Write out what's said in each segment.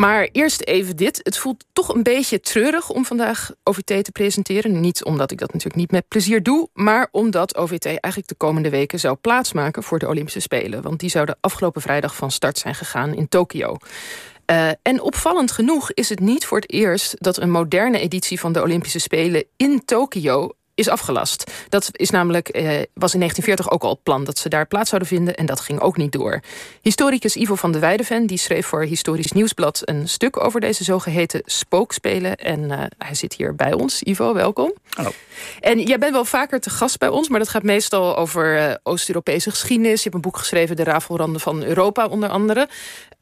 Maar eerst even dit. Het voelt toch een beetje treurig om vandaag OVT te presenteren. Niet omdat ik dat natuurlijk niet met plezier doe... maar omdat OVT eigenlijk de komende weken zou plaatsmaken... voor de Olympische Spelen. Want die zouden afgelopen vrijdag van start zijn gegaan in Tokio. Uh, en opvallend genoeg is het niet voor het eerst... dat een moderne editie van de Olympische Spelen in Tokio is afgelast. Dat is namelijk, eh, was in 1940 ook al het plan dat ze daar plaats zouden vinden en dat ging ook niet door. Historicus Ivo van de Weideven die schreef voor Historisch Nieuwsblad een stuk over deze zogeheten spookspelen en uh, hij zit hier bij ons. Ivo, welkom. Hallo. En jij bent wel vaker te gast bij ons, maar dat gaat meestal over uh, Oost-Europese geschiedenis. Je hebt een boek geschreven, De Rafelranden van Europa onder andere.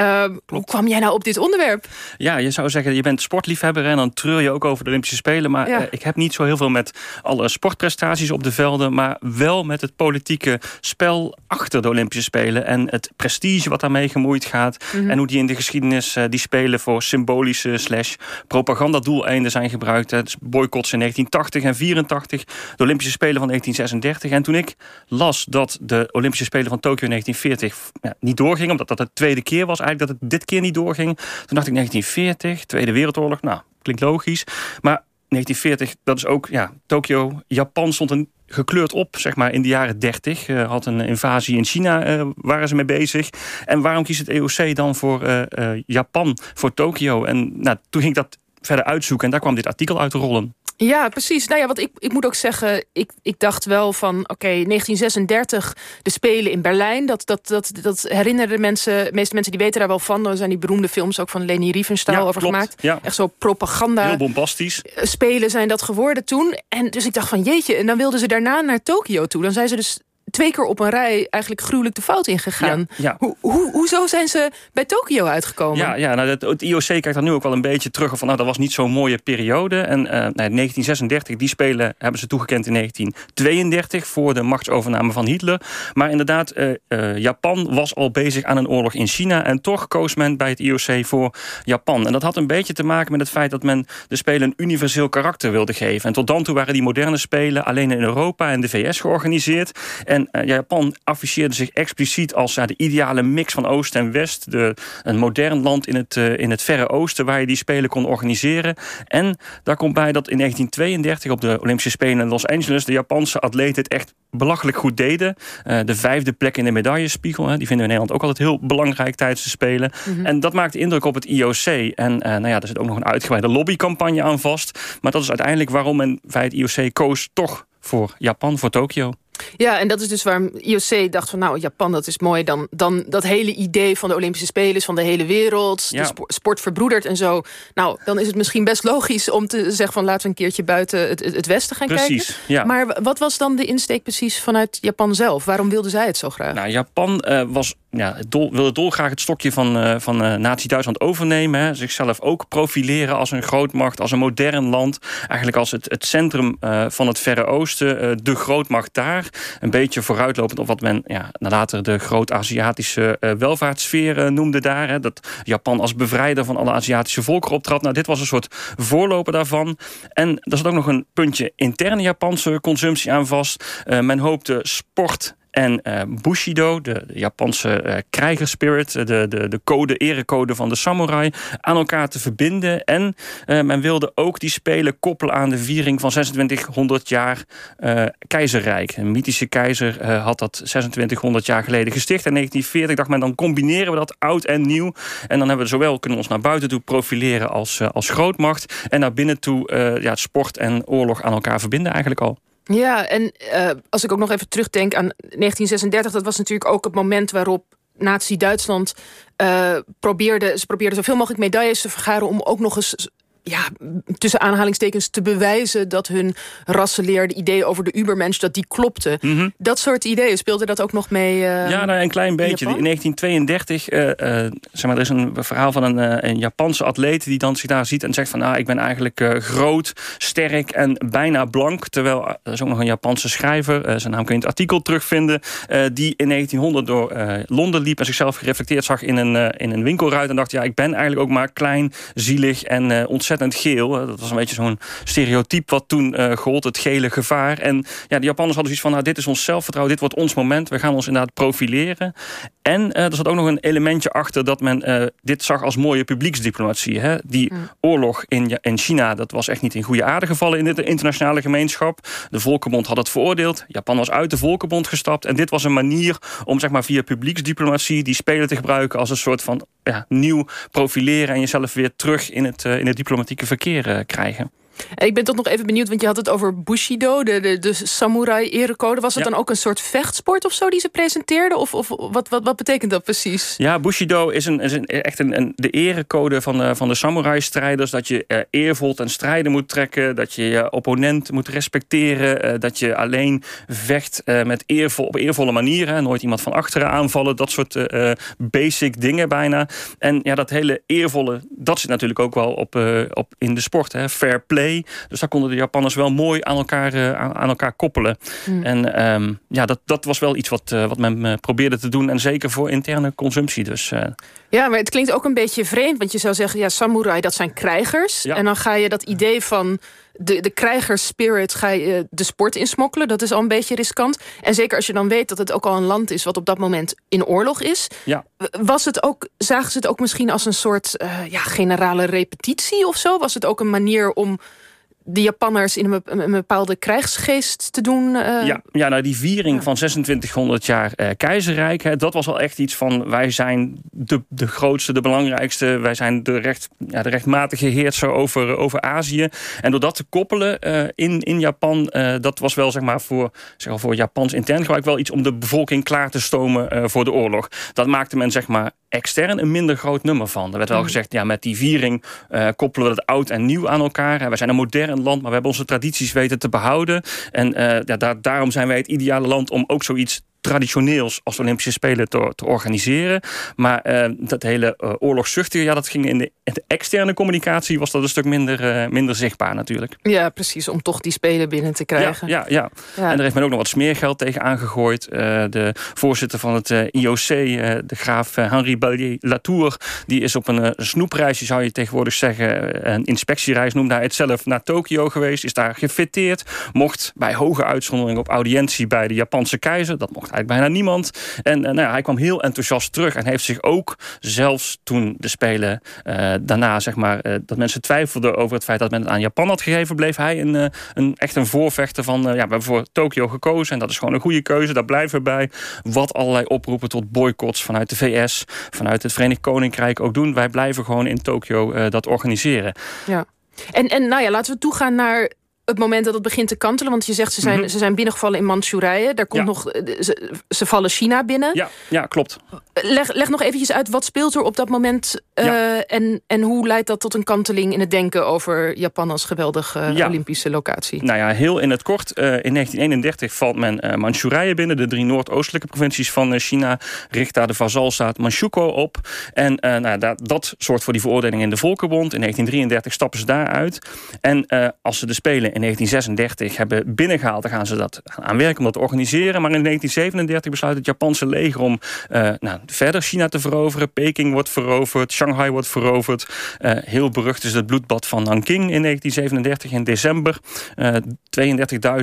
Uh, hoe kwam jij nou op dit onderwerp? Ja, je zou zeggen, je bent sportliefhebber en dan treur je ook over de Olympische Spelen. Maar ja. ik heb niet zo heel veel met alle sportprestaties op de velden, maar wel met het politieke spel achter de Olympische Spelen. En het prestige wat daarmee gemoeid gaat. Mm -hmm. En hoe die in de geschiedenis uh, die spelen voor symbolische slash propagandadoeleinden zijn gebruikt. Dus boycotts in 1980 en 84, de Olympische Spelen van 1936. En toen ik las dat de Olympische Spelen van Tokio in 1940 ja, niet doorgingen, omdat dat de tweede keer was eigenlijk dat het dit keer niet doorging. Toen dacht ik 1940, Tweede Wereldoorlog, nou, klinkt logisch. Maar 1940, dat is ook, ja, Tokio, Japan stond een gekleurd op, zeg maar, in de jaren 30. Uh, had een invasie in China, uh, waren ze mee bezig. En waarom kiest het EOC dan voor uh, Japan, voor Tokio? En nou, toen ging ik dat verder uitzoeken en daar kwam dit artikel uit rollen. Ja, precies. Nou ja, wat ik, ik moet ook zeggen, ik, ik dacht wel van... oké, okay, 1936, de Spelen in Berlijn. Dat, dat, dat, dat herinneren mensen, de meeste mensen die weten daar wel van. Er zijn die beroemde films ook van Leni Riefenstahl ja, over klopt. gemaakt. Ja. Echt zo propaganda. Heel bombastisch. Spelen zijn dat geworden toen. En dus ik dacht van jeetje, en dan wilden ze daarna naar Tokio toe. Dan zijn ze dus twee keer op een rij eigenlijk gruwelijk de fout ingegaan. Ja, ja. Ho ho hoezo zijn ze bij Tokio uitgekomen? Ja, ja nou, het, het, IOC kijkt daar nu ook wel een beetje terug van... nou, dat was niet zo'n mooie periode. En uh, nou, 1936, die spelen hebben ze toegekend in 1932... voor de machtsovername van Hitler. Maar inderdaad, uh, uh, Japan was al bezig aan een oorlog in China... en toch koos men bij het IOC voor Japan. En dat had een beetje te maken met het feit... dat men de Spelen een universeel karakter wilde geven. En tot dan toe waren die moderne Spelen alleen in Europa en de VS georganiseerd... En uh, Japan afficheerde zich expliciet als ja, de ideale mix van Oost en West. De, een modern land in het, uh, in het Verre Oosten waar je die Spelen kon organiseren. En daar komt bij dat in 1932 op de Olympische Spelen in Los Angeles... de Japanse atleten het echt belachelijk goed deden. Uh, de vijfde plek in de medaillespiegel. Hè, die vinden we in Nederland ook altijd heel belangrijk tijdens de Spelen. Mm -hmm. En dat maakte indruk op het IOC. En nou ja, er zit ook nog een uitgebreide lobbycampagne aan vast. Maar dat is uiteindelijk waarom men bij het IOC koos toch voor Japan, voor Tokio. Ja, en dat is dus waarom IOC dacht van... nou, Japan, dat is mooi. Dan, dan dat hele idee van de Olympische Spelen... van de hele wereld, Ja. de spo- sport verbroedert en zo. Nou, dan is het misschien best logisch om te zeggen... van laten we een keertje buiten het, het, Westen gaan Precies, kijken. ja. Maar wat was dan de insteek precies vanuit Japan zelf? Waarom wilden zij het zo graag? Nou, Japan eh, was, ja, dol, wilde dolgraag het stokje van, eh, van eh, Nazi-Duitsland overnemen. Hè. Zichzelf ook profileren als een grootmacht, als een modern land. Eigenlijk als het, het centrum van het Verre Oosten, de grootmacht daar. Een beetje vooruitlopend op wat men ja, later de groot-Aziatische eh, welvaartssfeer eh, noemde daar. Hè. Dat Japan als bevrijder van alle Aziatische volkeren optrad. Nou, dit was een soort voorloper daarvan. En er zat ook nog een puntje interne Japanse consumptie aan vast. Eh, men hoopte sport en uh, Bushido, de, Japanse uh, krijgerspirit, de, de, de code, erecode van de samurai, aan elkaar te verbinden. En men wilde ook die spelen koppelen aan de viering van 2600 jaar keizerrijk. Een mythische keizer had dat 2600 jaar geleden gesticht. In 1940 dacht men, dan combineren we dat oud en nieuw. En dan hebben we zowel kunnen ons naar buiten toe profileren als, als grootmacht. En naar binnen toe ja, sport en oorlog aan elkaar verbinden eigenlijk al. Ja, en uh, als ik ook nog even terugdenk aan 1936... dat was natuurlijk ook het moment waarop Nazi-Duitsland uh, probeerde... ze probeerden zoveel mogelijk medailles te vergaren... om ook nog eens ja, tussen aanhalingstekens te bewijzen... dat hun rassenleer, de idee over de ubermensch, dat die klopte. Mm -hmm. Dat soort ideeën, speelde dat ook nog mee? Uh, ja, nou, een klein beetje. In, in 1932, uh, uh, zeg maar, er is een verhaal van een, een Japanse atleet... die dan zich daar ziet en zegt van... Ah, ik ben eigenlijk groot, sterk en bijna blank. Terwijl, er is ook nog een Japanse schrijver... zijn naam kun je in het artikel terugvinden... die in 1900 door Londen liep en zichzelf gereflecteerd zag... in een, in een winkelruit en dacht... ja, ik ben eigenlijk ook maar klein, zielig en ontzettend ontzettend geel. dat was een beetje zo'n stereotype wat toen uh, gold, het gele gevaar. En ja, de Japanners hadden zoiets van, nou, dit is ons zelfvertrouwen, dit wordt ons moment, we gaan ons inderdaad profileren. En er zat ook nog een elementje achter dat men dit zag als mooie publieksdiplomatie. Hè? Die mm. oorlog in, in China, dat was echt niet in goede aarde gevallen in de internationale gemeenschap. De Volkenbond had het veroordeeld. Japan was uit de Volkenbond gestapt. En dit was een manier om zeg maar, via publieksdiplomatie die spelen te gebruiken als een soort van ja, nieuw profileren en jezelf weer terug in het, in het diplomatieke verkeer uh, krijgen. Ik ben toch nog even benieuwd, want je had het over Bushido, de, de, de samurai-erecode. Was het dan ook een soort vechtsport of zo die ze presenteerden? Of, of wat, wat, wat betekent dat precies? Ja, Bushido is, een, is een, echt een, een, de erecode van de, van de samurai-strijders. Dat je uh, eervol ten strijde moet trekken, dat je je opponent moet respecteren. Uh, dat je alleen vecht uh, met eervol, op eervolle manieren. Nooit iemand van achteren aanvallen, dat soort basic dingen bijna. En ja, dat hele eervolle, dat zit natuurlijk ook wel op, op in de sport. Hè. Fair play dus daar konden de Japanners wel mooi aan elkaar, uh, aan elkaar koppelen. Hmm. En um, ja, dat, dat was wel iets wat, uh, wat men uh, probeerde te doen. En zeker voor interne consumptie. Dus, ja, maar het klinkt ook een beetje vreemd. Want je zou zeggen, ja, samurai, dat zijn krijgers. Ja. En dan ga je dat idee van de, de krijgersspirit ga je de sport insmokkelen. Dat is al een beetje riskant. En zeker als je dan weet dat het ook al een land is... wat op dat moment in oorlog is. Ja. Was het ook, zagen ze het ook misschien als een soort uh, ja, generale repetitie of zo? Was het ook een manier om de Japanners in een, bepaalde krijgsgeest te doen. Uh... Ja, ja, nou die viering van 2600 jaar uh, keizerrijk, hè, dat was al echt iets van wij zijn de, de grootste, de belangrijkste, wij zijn de, recht, ja, de rechtmatige heerser over, over Azië. En door dat te koppelen uh, in, in Japan, dat was wel zeg maar voor, zeg maar, voor Japans intern gebruik wel iets om de bevolking klaar te stomen voor de oorlog. Dat maakte men zeg maar extern een minder groot nummer van. Er werd wel mm. gezegd, ja, met die viering koppelen we het oud en nieuw aan elkaar. Wij zijn een modern land, maar we hebben onze tradities weten te behouden. En uh, ja, daar, daarom zijn wij het ideale land om ook zoiets traditioneels als Olympische Spelen te, te organiseren. Maar uh, dat hele uh, oorlogszuchtige, ja, dat ging in de, in de, externe communicatie... was dat een stuk minder, uh, minder zichtbaar natuurlijk. Ja, precies, om toch die Spelen binnen te krijgen. Ja, ja, ja. en er heeft men ook nog wat smeergeld tegen aangegooid. de voorzitter van het IOC, de graaf Henri Ballier-Latour... die is op een snoepreisje, zou je tegenwoordig zeggen... een inspectiereis noemde hij het zelf, naar Tokio geweest. Is daar gefitteerd. Mocht bij hoge uitzondering op audiëntie bij de Japanse keizer... dat mocht bijna niemand. En uh, nou ja, hij kwam heel enthousiast terug en heeft zich ook, zelfs toen de Spelen uh, daarna, zeg maar, uh, dat mensen twijfelden over het feit dat men het aan Japan had gegeven, bleef hij een, een, echt een voorvechter van, ja, we hebben voor Tokio gekozen en dat is gewoon een goede keuze, daar blijven we bij. Wat allerlei oproepen tot boycotts vanuit de VS, vanuit het Verenigd Koninkrijk ook doen. Wij blijven gewoon in Tokio dat organiseren. Ja. En, en nou ja, laten we toegaan naar het moment dat het begint te kantelen? Want je zegt ze zijn, mhm. ze zijn binnengevallen in Manchurije. Daar komt nog, eh, ze, ze, vallen China binnen. Ja, ja klopt. Leg, leg nog eventjes uit, wat speelt er op dat moment... Uh, en, en hoe leidt dat tot een kanteling in het denken... over Japan als geweldige Olympische locatie? Nou ja, heel in het kort. Uh, in 1931 valt men uh, Manchurije binnen. De drie noordoostelijke provincies van China... richt daar de vazalstaat Manchukuo op. En nou, dat, dat zorgt voor die veroordeling in de Volkenbond. In 1933 stappen ze daaruit. En als ze de Spelen in 1936 hebben binnengehaald... dan gaan ze dat aan werken om dat te organiseren. Maar in 1937 besluit het Japanse leger om uh, nou, verder China te veroveren. Peking wordt veroverd, Shanghai wordt veroverd. Uh, heel berucht is het bloedbad van Nanking in 1937 in december. Uh, eh,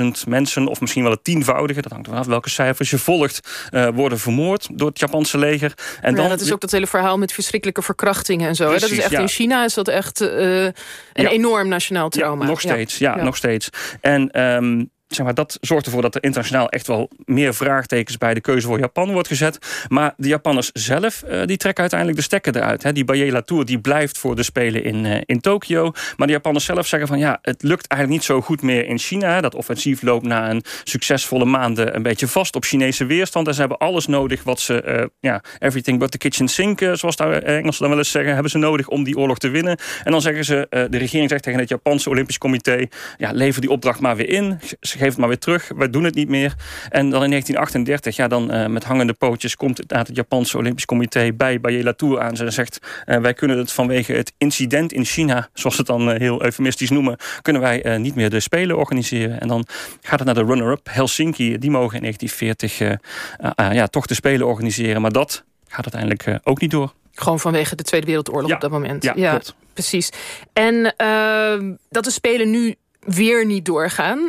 32.000 mensen, of misschien wel het tienvoudige... dat hangt vanaf welke cijfers je volgt... worden vermoord door het Japanse leger. En ja, dan... dat is ook dat hele verhaal met verschrikkelijke verkrachtingen en zo. Precies, dat is echt ja. in China is dat echt een ja. enorm nationaal trauma. nog steeds, ja, nog steeds. En um, zeg maar, dat zorgt ervoor dat er internationaal echt wel meer vraagtekens bij de keuze voor Japan wordt gezet. Maar de Japanners zelf, uh, die trekken uiteindelijk de stekker eruit. Hè. Die Bayela Tour die blijft voor de Spelen in, uh, in Tokio. Maar de Japanners zelf zeggen van ja, het lukt eigenlijk niet zo goed meer in China. Dat offensief loopt na een succesvolle maanden een beetje vast op Chinese weerstand. En ze hebben alles nodig wat ze, uh, ja, everything but the kitchen sink, zoals de Engelsen dan wel eens zeggen, hebben ze nodig om die oorlog te winnen. En dan zeggen ze, de regering zegt tegen het Japanse Olympisch Comité, ja, lever die opdracht maar weer in geef het maar weer terug, wij doen het niet meer. En dan in 1938, ja, dan uh, met hangende pootjes komt het, het Japanse Olympisch Comité bij Baye Latour aan. Ze zegt, uh, wij kunnen het vanwege het incident in China, zoals het dan uh, heel eufemistisch noemen, kunnen wij niet meer de Spelen organiseren. En dan gaat het naar de runner-up, Helsinki. Die mogen in 1940 ja, toch de Spelen organiseren. Maar dat gaat uiteindelijk ook niet door. Gewoon vanwege de Tweede Wereldoorlog op dat moment. Ja, ja. Precies. En uh, dat de Spelen nu weer niet doorgaan. Uh,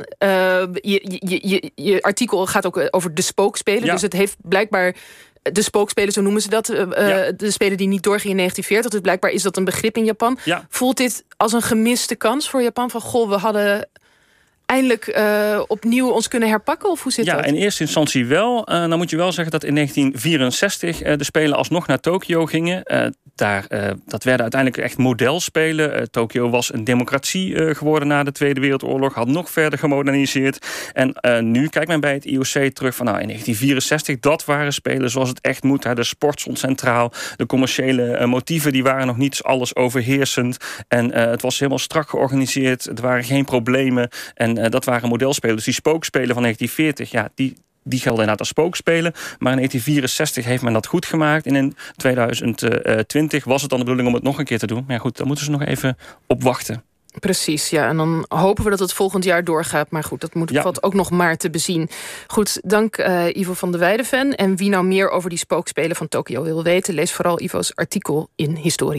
je, je, je, je, artikel gaat ook over de spookspelen. Ja. Dus het heeft blijkbaar de spookspelen, zo noemen ze dat. Uh, ja. De spelen die niet doorgingen in 1940. Dus blijkbaar is dat een begrip in Japan. Ja. Voelt dit als een gemiste kans voor Japan? Van, goh, we hadden eindelijk uh, opnieuw ons kunnen herpakken? Of hoe zit ja, dat? in eerste instantie wel. Uh, dan moet je wel zeggen dat in 1964 uh, de Spelen alsnog naar Tokio gingen. daar, dat werden uiteindelijk echt modelspelen. Tokio was een democratie geworden na de Tweede Wereldoorlog. Had nog verder gemoderniseerd. En nu kijkt men bij het IOC terug van nou, in 1964. Dat waren spelen zoals het echt moet. Hè. De sport stond centraal. De commerciële motieven die waren nog niet alles overheersend. En het was helemaal strak georganiseerd. Er waren geen problemen. En uh, dat waren modelspelen. Dus die spookspelen van 1940, ja, die, die gelden inderdaad als spookspelen. Maar in 1964 heeft men dat goed gemaakt. En in 2020 was het dan de bedoeling om het nog een keer te doen. Maar ja, goed, daar moeten ze nog even op wachten. Precies, ja. En dan hopen we dat het volgend jaar doorgaat. Maar goed, dat moet ja. valt ook nog maar te bezien. Goed, dank uh, Ivo van de Weideven. En wie nou meer over die spookspelen van Tokio wil weten... lees vooral Ivo's artikel in Historie.